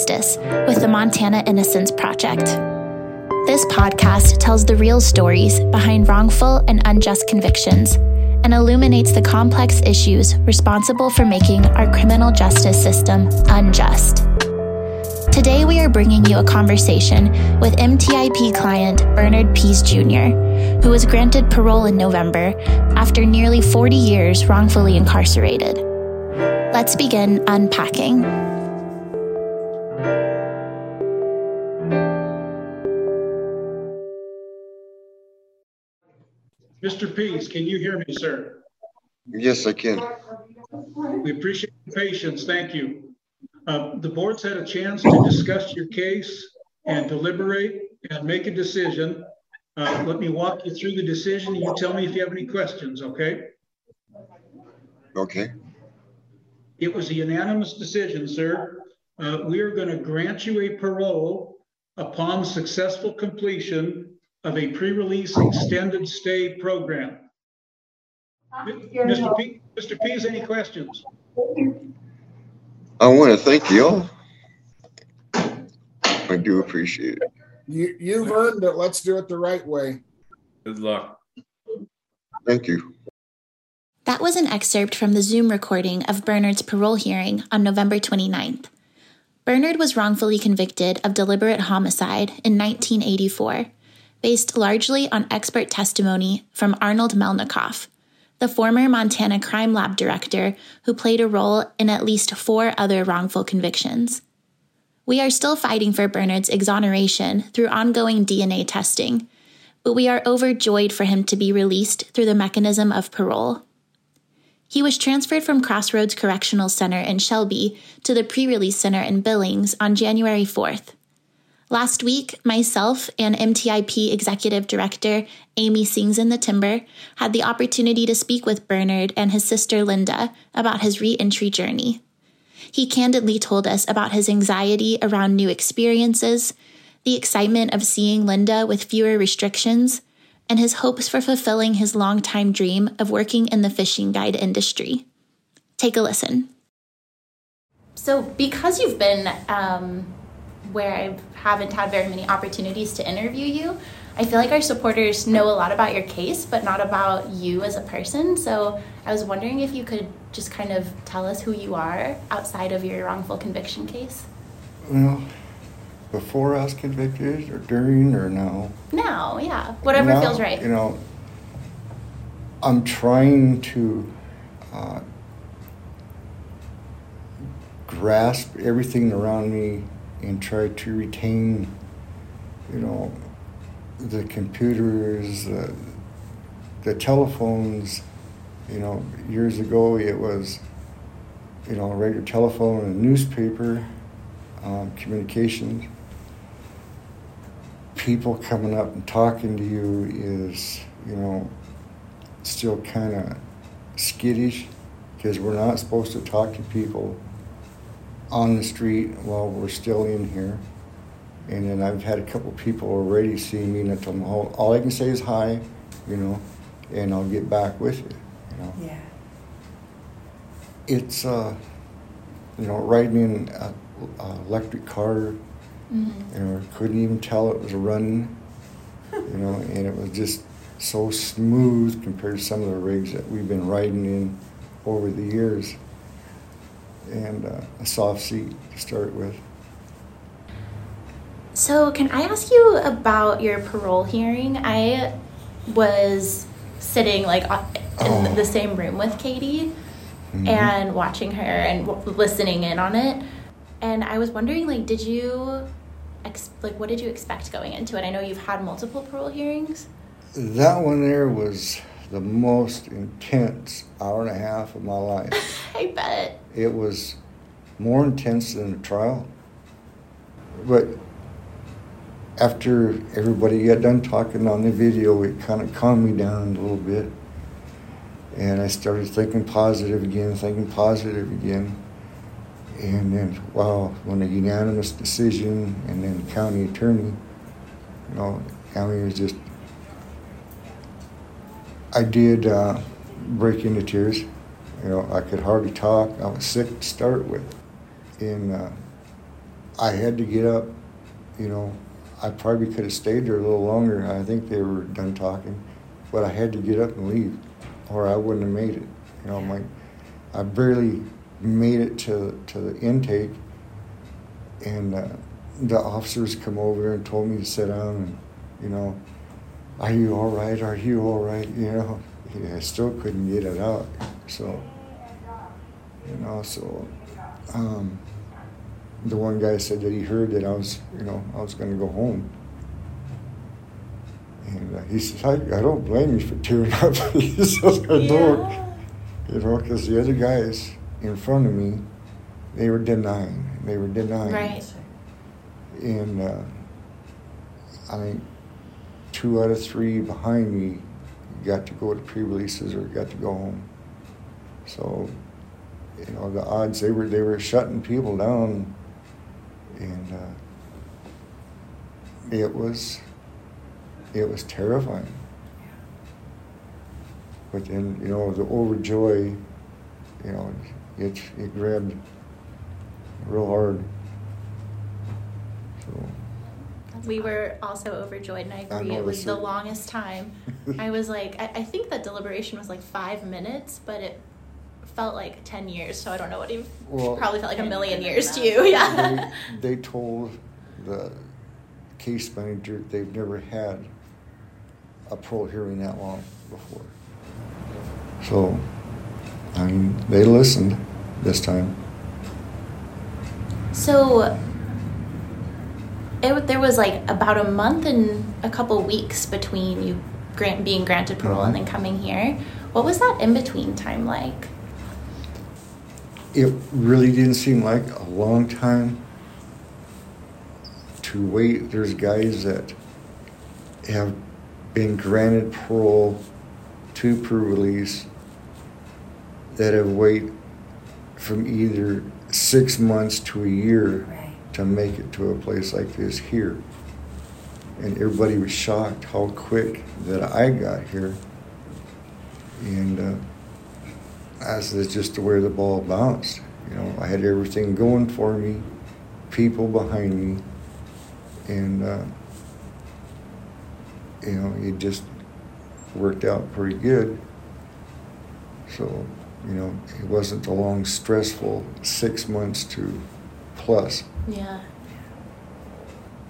Injustice with the Montana Innocence Project. This podcast tells the real stories behind wrongful and unjust convictions and illuminates the complex issues responsible for making our criminal justice system unjust. Today, we are bringing you a conversation with MTIP client Bernard Pease Jr., who was granted parole in November after nearly 40 years wrongfully incarcerated. Let's begin unpacking. Mr. Pease, can you hear me, sir? Yes, I can. We appreciate your patience. Thank you. Uh, the board's had a chance to discuss your case and deliberate and make a decision. Uh, let me walk you through the decision you tell me if you have any questions, okay? Okay. It was a unanimous decision, sir. Uh, we are going to grant you a parole upon successful completion of a pre-release extended stay program. Mr. P, Mr. Pease, any questions? I want to thank you all. I do appreciate it. You, you've earned it. Let's do it the right way. Good luck. Thank you. That was an excerpt from the Zoom recording of Bernard's parole hearing on November 29th. Bernard was wrongfully convicted of deliberate homicide in 1984, based largely on expert testimony from Arnold Melnikoff, the former Montana Crime Lab director who played a role in at least four other wrongful convictions. We are still fighting for Bernard's exoneration through ongoing DNA testing, but we are overjoyed for him to be released through the mechanism of parole. He was transferred from Crossroads Correctional Center in Shelby to the pre release center in Billings on January 4th. Last week, myself and MTIP Executive Director Amy Sings in the Timber had the opportunity to speak with Bernard and his sister Linda about his reentry journey. He candidly told us about his anxiety around new experiences, the excitement of seeing Linda with fewer restrictions, and his hopes for fulfilling his longtime dream of working in the fishing guide industry. Take a listen. So, because you've been um, where I haven't had very many opportunities to interview you. I feel like our supporters know a lot about your case, but not about you as a person. So I was wondering if you could just kind of tell us who you are outside of your wrongful conviction case. Well, before I was convicted, or during, or now? Now, yeah. Whatever now, feels right. You know, I'm trying to uh, grasp everything around me and try to retain, you know, the computers, the, the telephones. You know, years ago it was, you know, a regular telephone and a newspaper, um, communications. People coming up and talking to you is, you know, still kind of skittish because we're not supposed to talk to people on the street while we're still in here. And then I've had a couple people already see me and I told them, all, all I can say is hi, you know, and I'll get back with you, you know. Yeah. It's, uh, you know, riding in an electric car, mm-hmm. you know, couldn't even tell it was running, you know, and it was just so smooth compared to some of the rigs that we've been riding in over the years and uh, a soft seat to start with. So, can I ask you about your parole hearing? I was sitting like in oh. the same room with Katie mm-hmm. and watching her and w- listening in on it. And I was wondering, like, did you, ex- like, what did you expect going into it? I know you've had multiple parole hearings. That one there was the most intense hour and a half of my life. I bet. It was more intense than a trial. But after everybody got done talking on the video, it kind of calmed me down a little bit. And I started thinking positive again, thinking positive again. And then, wow, when a unanimous decision, and then the county attorney, you know, county was just I did uh, break into tears. You know, I could hardly talk. I was sick to start with. And uh, I had to get up, you know. I probably could have stayed there a little longer. I think they were done talking, but I had to get up and leave, or I wouldn't have made it. You know, my I barely made it to to the intake, and uh, the officers come over and told me to sit down and, you know, are you all right? Are you all right? You know, yeah, I still couldn't get it out. So, you know, so um, the one guy said that he heard that I was, you know, I was going to go home. And uh, he said, I, I don't blame you for tearing up. he says, I don't. You know, because the other guys in front of me, they were denying. They were denying. Right. And uh, I think two out of three behind me got to go to pre-releases or got to go home. So, you know, the odds they were they were shutting people down, and uh, it was it was terrifying. But then, you know, the overjoy, you know, it it grabbed real hard. So. We were also overjoyed, and I I agree. It was the longest time. I was like, I, I think that deliberation was like five minutes, but it felt like 10 years, so I don't know what it Well- probably felt like a million years to you. Yeah. they, they told the case manager they've never had a parole hearing that long before. So, I mean, they listened this time. So it, there was like about a month and a couple weeks between you grant, being granted parole and Mhm. then coming here. What was that in between time like? It really didn't seem like a long time to wait. There's guys that have been granted parole to pre-release that have waited from either six months to a year. To make it to a place like this here. And everybody was shocked how quick that I got here. And uh, as is just the way the ball bounced. You know, I had everything going for me, people behind me, and uh, you know, it just worked out pretty good. So, you know, it wasn't a long, stressful six months to plus. Yeah.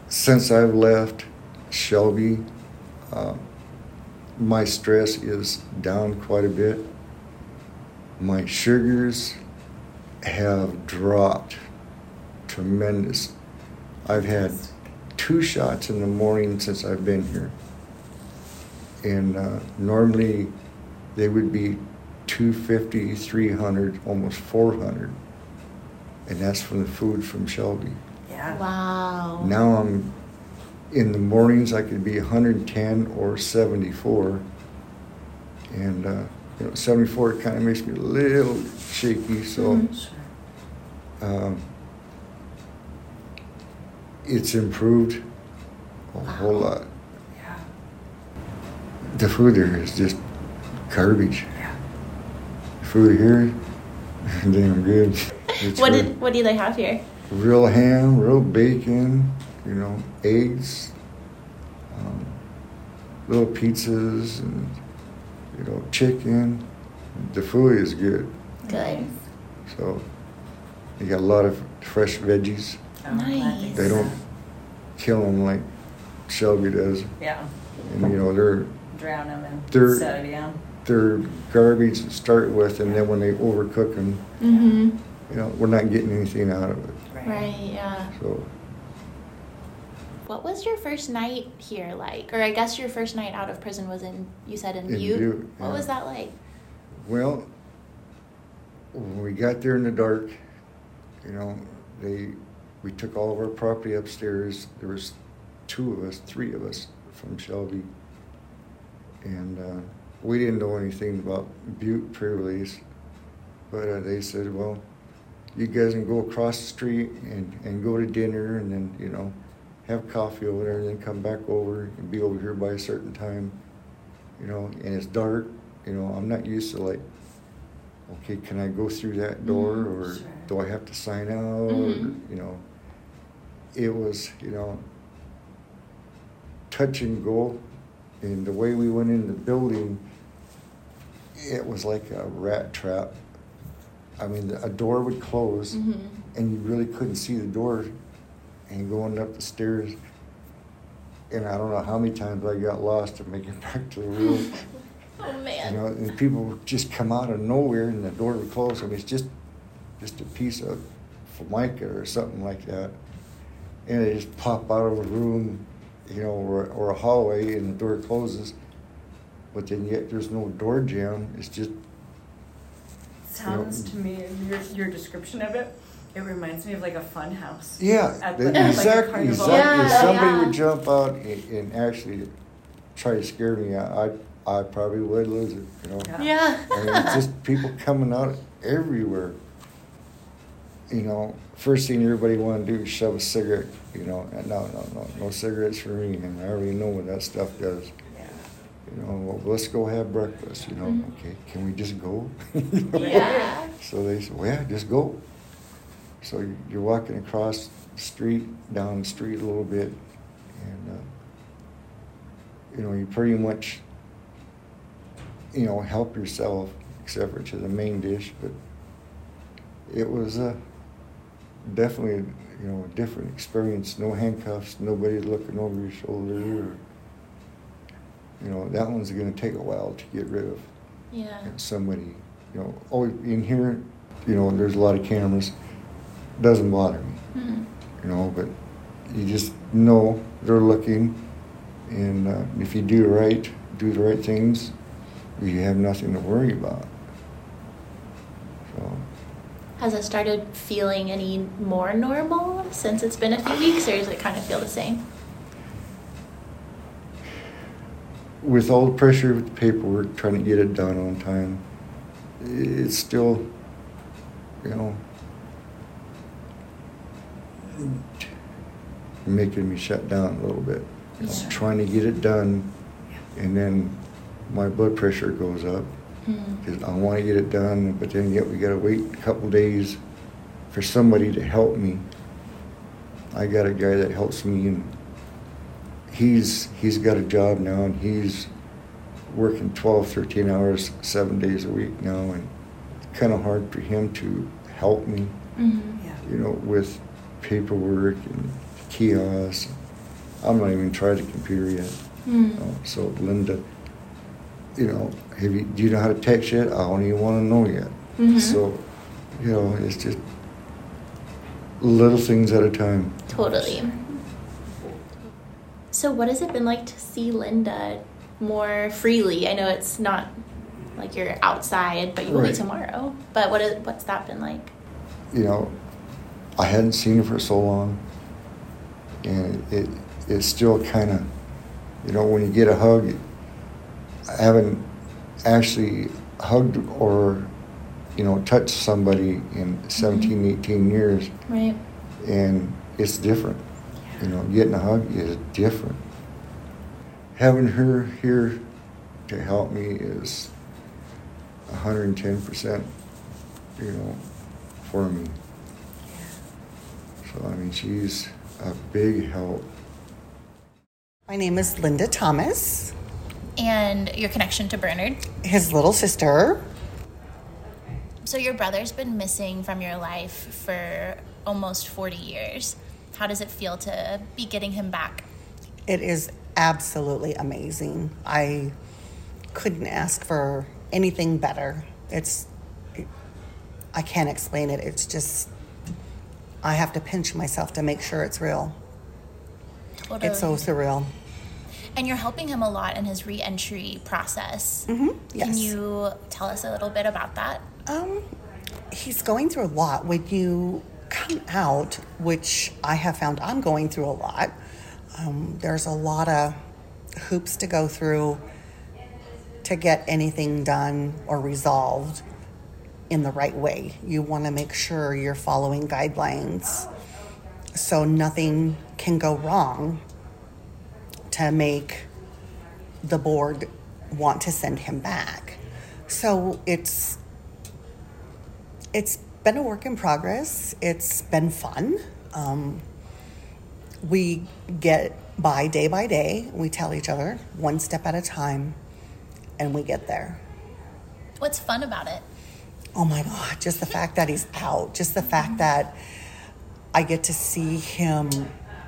Since I've left Shelby, uh, my stress is down quite a bit. My sugars have dropped tremendous. I've had two shots in the morning since I've been here. And uh, normally they would be 250, 300, almost 400. And that's from the food from Shelby. Yeah. Wow. Now I'm in the mornings I could be 110 or 74, and uh, you know 74 kind of makes me a little shaky. So Mhm. Um, it's improved a whole lot. Yeah. The food there is just garbage. Yeah. Food here, damn good. It's What real- did what do they have here? real ham, real bacon, you know, eggs, um, little pizzas, and you know, chicken. The food is good. Good. So you got a lot of fresh veggies. Oh, Nice. They don't kill them like Shelby does, Yeah. and you know they're Drown them in They're- sodium. they're garbage to start with, and then when they overcook them, Mm-hmm. You know, we're not getting anything out of it. Right. Yeah. So What was your first night here like? Or I guess your first night out of prison was in you said in, In Butte. Butte, What yeah. was that like? Well, when we got there in the dark, you know, they we took all of our property upstairs. There was two of us, three of us from Shelby, and uh, we didn't know anything about Butte pre-release, but uh, they said, "Well, you guys can go across the street and, and go to dinner, and then you know, have coffee over there, and then come back over and be over here by a certain time." You know, and it's dark. You know, I'm not used to like okay, can I go through that door Mhm, or sure. do I have to sign out? or You know, it was, you know, touch and go. And the way we went in the building, it was like a rat trap. I mean, a door would close mm-hmm. and you really couldn't see the door and going up the stairs. And I don't know how many times I got lost to make it back to the room. Oh man! You know, and people would just come out of nowhere and the door would close. I mean, it's just just a piece of formica or something like that. And they just pop out of a room, you know, or, or a hallway and the door closes. But then yet there's no door jamb. It's just, Sounds to me, your, your description of it, it reminds me of like a fun house. yeah, At the- at like exactly. exactly. Yeah, if somebody yeah. would jump out and, and actually try to scare me, I, I, I probably would lose it, you know. Yeah. Yeah. I mean, it's just people coming out everywhere. You know, first thing everybody want to do is shove a cigarette. You know, and no, no, no, no cigarettes for me. And I already know what that stuff does. Yeah. You know, well, let's go have breakfast. You know, Mhm. okay, can we just go? You know? Yeah. So they said, well, yeah, just go. So you- you're walking across the street, down the street a little bit, and uh, you know, you pretty much, you know, help yourself, except for to the main dish. But it was uh, definitely, you know, a different experience. No handcuffs, nobody looking over your shoulder. Or, you know, that one's going to take a while to get rid of Yeah. and somebody, you know, oh, in here, you know, there's a lot of cameras. Doesn't bother me, Mhm. you know, but you just know they're looking, and uh, if you do right, do the right things, you have nothing to worry about. So, Has it started feeling any more normal since it's been a few weeks, or does it kind of feel the same? With all the pressure with the paperwork, trying to get it done on time, it's still, you know, making me shut down a little bit. It's Yeah. trying to get it done, and then my blood pressure goes up Mm. because I want to get it done, but then yet we got to wait a couple days for somebody to help me. I got a guy that helps me, and he's he's got a job now, and he's working 12, 13 hours, seven days a week now, and it's kind of hard for him to help me, Mhm. Yeah. you know, with paperwork and kiosks. I'm not even tried the computer yet. Mm. you know. So Linda, you know, have you, do you know how to text yet? I don't even want to know yet. Mhm. So, you know, it's just little things at a time. Totally. So, what has it been like to see Linda more freely? I know it's not like you're outside, but you will be tomorrow. But what is, what's that been like? You know, I hadn't seen her for so long, and it it's still kind of, you know, when you get a hug, I haven't actually hugged or, you know, touched somebody in mm-hmm. 17, 18 years. Right. and it's different. You know, getting a hug is different. Having her here to help me is 110%, you know, for me. So, I mean, she's a big help. My name is Linda Thomas, And your connection to Bernard. his little sister. So, your brother's been missing from your life for almost 40 years. How does it feel to be getting him back? It is absolutely amazing. I couldn't ask for anything better. It's, I can't explain it. It's just, I have to pinch myself to make sure it's real. Totally. It's so surreal. And you're helping him a lot in his re entry process. hmm Can you tell us a little bit about that? Um, he's going through a lot. When you come out, which I have found I'm going through a lot, um, there's a lot of hoops to go through to get anything done or resolved in the right way. You want to make sure you're following guidelines so nothing can go wrong to make the board want to send him back. So it's it's been a work in progress. It's been fun. Um, we get by day by day. We tell each other one step at a time, and we get there. What's fun about it? Oh my God, just the fact that he's out, just the fact that I get to see him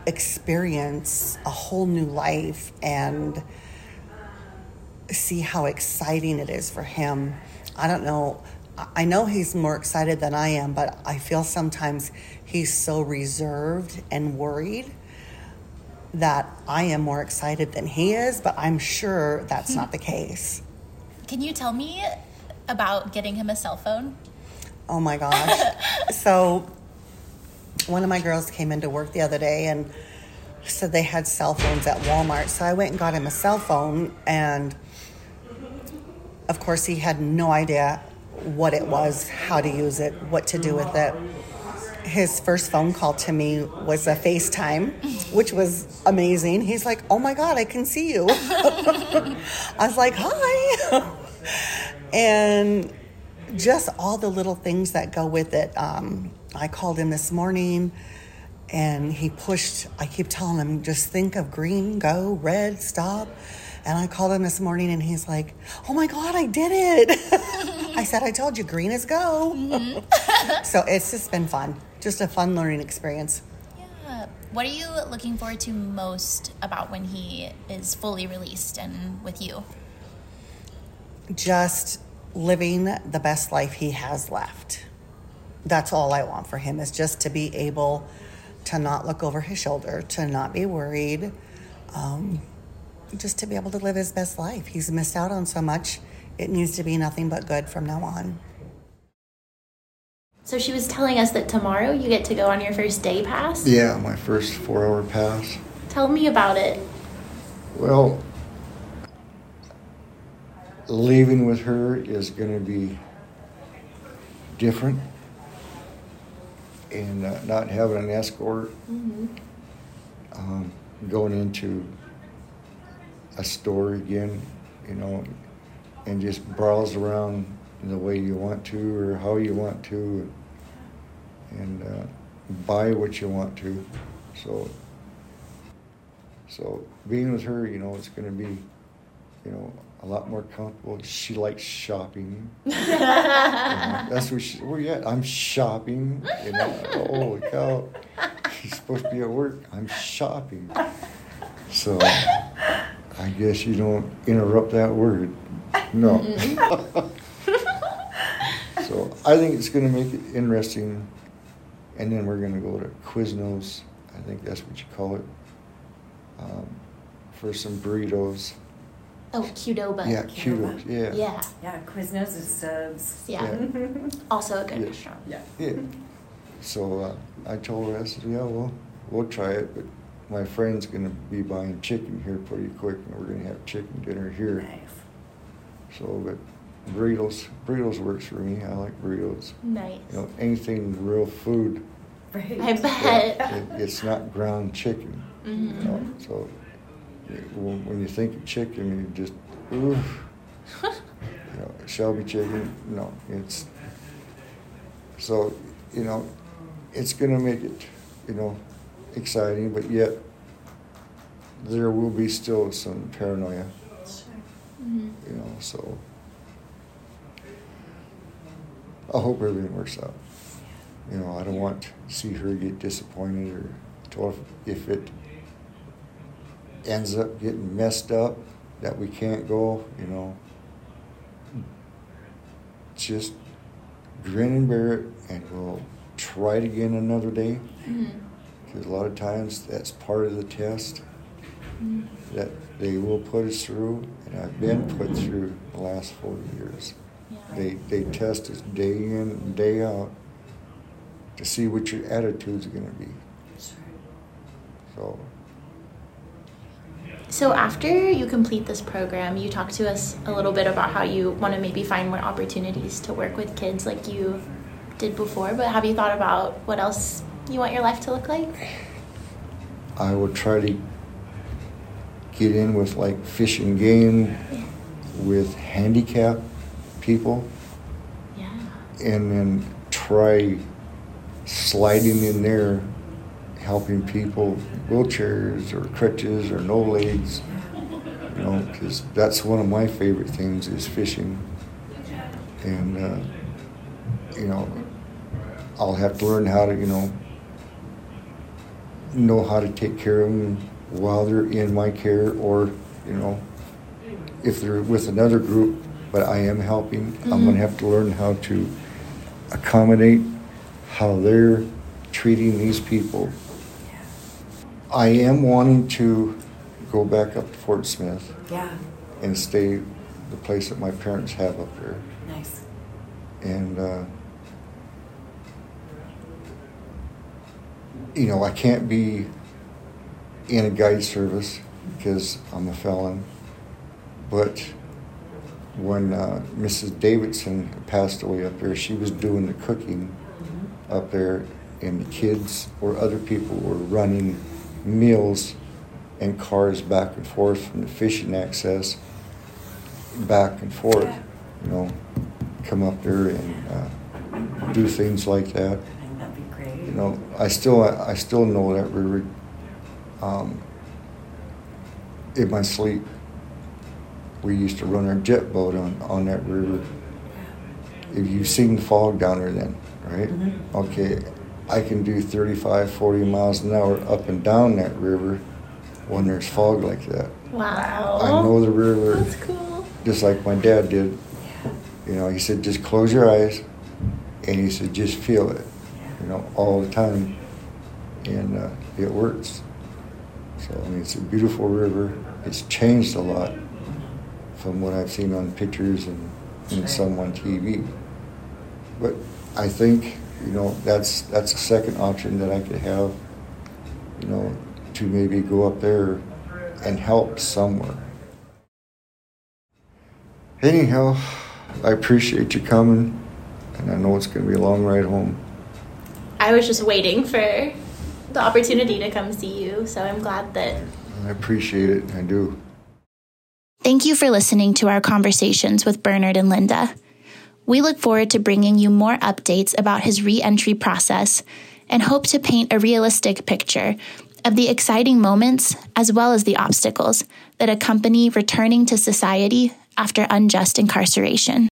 experience a whole new life and see how exciting it is for him. I don't know. I know he's more excited than I am, but I feel sometimes he's so reserved and worried that I am more excited than he is, but I'm sure that's not the case. Can you tell me about getting him a cell phone? Oh my gosh. so, one of my girls came into work the other day and said they had cell phones at Walmart. So, I went and got him a cell phone, and of course, he had no idea what it was, how to use it, what to do with it. His first phone call to me was a FaceTime, which was amazing. He's like, Oh my God, I can see you. I was like, Hi. and just all the little things that go with it. Um, I called him this morning and he pushed, I keep telling him, just think of green, go, red, stop. And I called him this morning and he's like, oh my God, I did it. I said, I told you, green is go. so it's just been fun, just a fun learning experience. Yeah. What are you looking forward to most about when he is fully released and with you? Just living the best life he has left. That's all I want for him is just to be able to not look over his shoulder, to not be worried, um, just to be able to live his best life. He's missed out on so much. It needs to be nothing but good from now on. So she was telling us that tomorrow you get to go on your first day pass. Yeah, my first four hour pass. Tell me about it. Well, leaving with her is going to be different. And uh, not having an escort, um, going into a store again, you know, and just browse around the way you want to or how you want to, and uh, buy what you want to. So, so being with her, you know, it's going to be, you know, a lot more comfortable. She likes shopping. That's where she. Where you at? I'm shopping. You know, holy cow! She's supposed to be at work. I'm shopping. So, I guess you don't interrupt that word. No. so I think it's going to make it interesting, and then we're going to go to Quiznos. I think that's what you call it. Um, for some burritos. Oh, Qdoba. Yeah, Qdoba. Yeah. Yeah. Yeah, Quiznos is subs. Yeah. Yeah. Also a good Yeah. restaurant. Yeah. Yeah. So uh, I told her, I said, yeah, well, we'll try it, but my friend's going to be buying chicken here pretty quick, and we're going to have chicken dinner here. Nice. So, but burritos, burritos works for me. I like burritos. Nice. You know, anything real food. Right. I bet. It, it's not ground chicken. Mm-hmm. You know, so it- when when you think of chicken, you just, ooh. you know, Shelby chicken, no, it's, so, you know, it's gonna make it, you know, exciting, but yet there will be still some paranoia, mm-hmm. you know, so I hope everything works out. You know, I don't want to see her get disappointed or to- if it ends up getting messed up that we can't go, you know. Just grin and bear it and we'll try it again another day. Mm-hmm. Because a lot of times that's part of the test that they will put us through, and I've been put through the last four years. They, they test us day in and day out to see what your attitude's going to be. So, So after you complete this program, you talk to us a little bit about how you want to maybe find more opportunities to work with kids like you did before. But have you thought about what else you want your life to look like? I will try to get in with like fish and game with handicapped people Yeah. and then try sliding in there, helping people wheelchairs or crutches or no legs. You know, because that's one of my favorite things is fishing, and uh, you know, I'll have to learn how to you know know how to take care of them while they're in my care or you know if they're with another group but i am helping. Mm-hmm. i'm going to have to learn how to accommodate how they're treating these people. I am wanting to go back up to fort smith yeah. and stay the place that my parents have up there. Nice. And uh, you know, I can't be in a guide service because I'm a felon. But when uh, Mrs. Davidson passed away up there, she was doing the cooking mm-hmm. up there, and the kids or other people were running meals and cars back and forth from the fishing access back and forth. You know, come up there and uh, do things like that you know, I still I still know that river um, in my sleep. We used to run our jet boat on, on that river. If you've seen the fog down there then, right? Mm-hmm. Okay, I can do 35, 40 miles an hour up and down that river when there's fog like that. Wow. I know the river. That's cool. Just like my dad did. Yeah. You know, he said, just close your eyes. And he said, just feel it you know, all the time, and uh, it works. So I mean, it's a beautiful river. It's changed a lot from what I've seen on pictures and, and some on TV. But I think you know that's that's a second option that I could have. You know, to maybe go up there and help somewhere. Anyhow, I appreciate you coming, and I know it's going to be a long ride home. I was just waiting for the opportunity to come see you. So I'm glad that. I appreciate it. I do. Thank you for listening to our conversations with Bernard and Linda. We look forward to bringing you more updates about his re entry process and hope to paint a realistic picture of the exciting moments as well as the obstacles that accompany returning to society after unjust incarceration.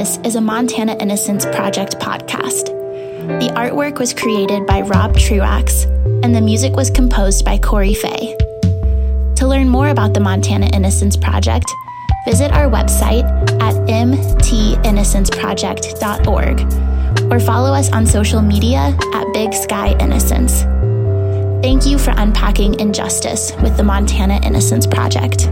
Is a Montana Innocence Project podcast. The artwork was created by Rob Truax, and the music was composed by Corey Fay. To learn more about the Montana Innocence Project, visit our website at mtinnocenceproject.org or follow us on social media at Big Sky Innocence. Thank you for unpacking injustice with the Montana Innocence Project.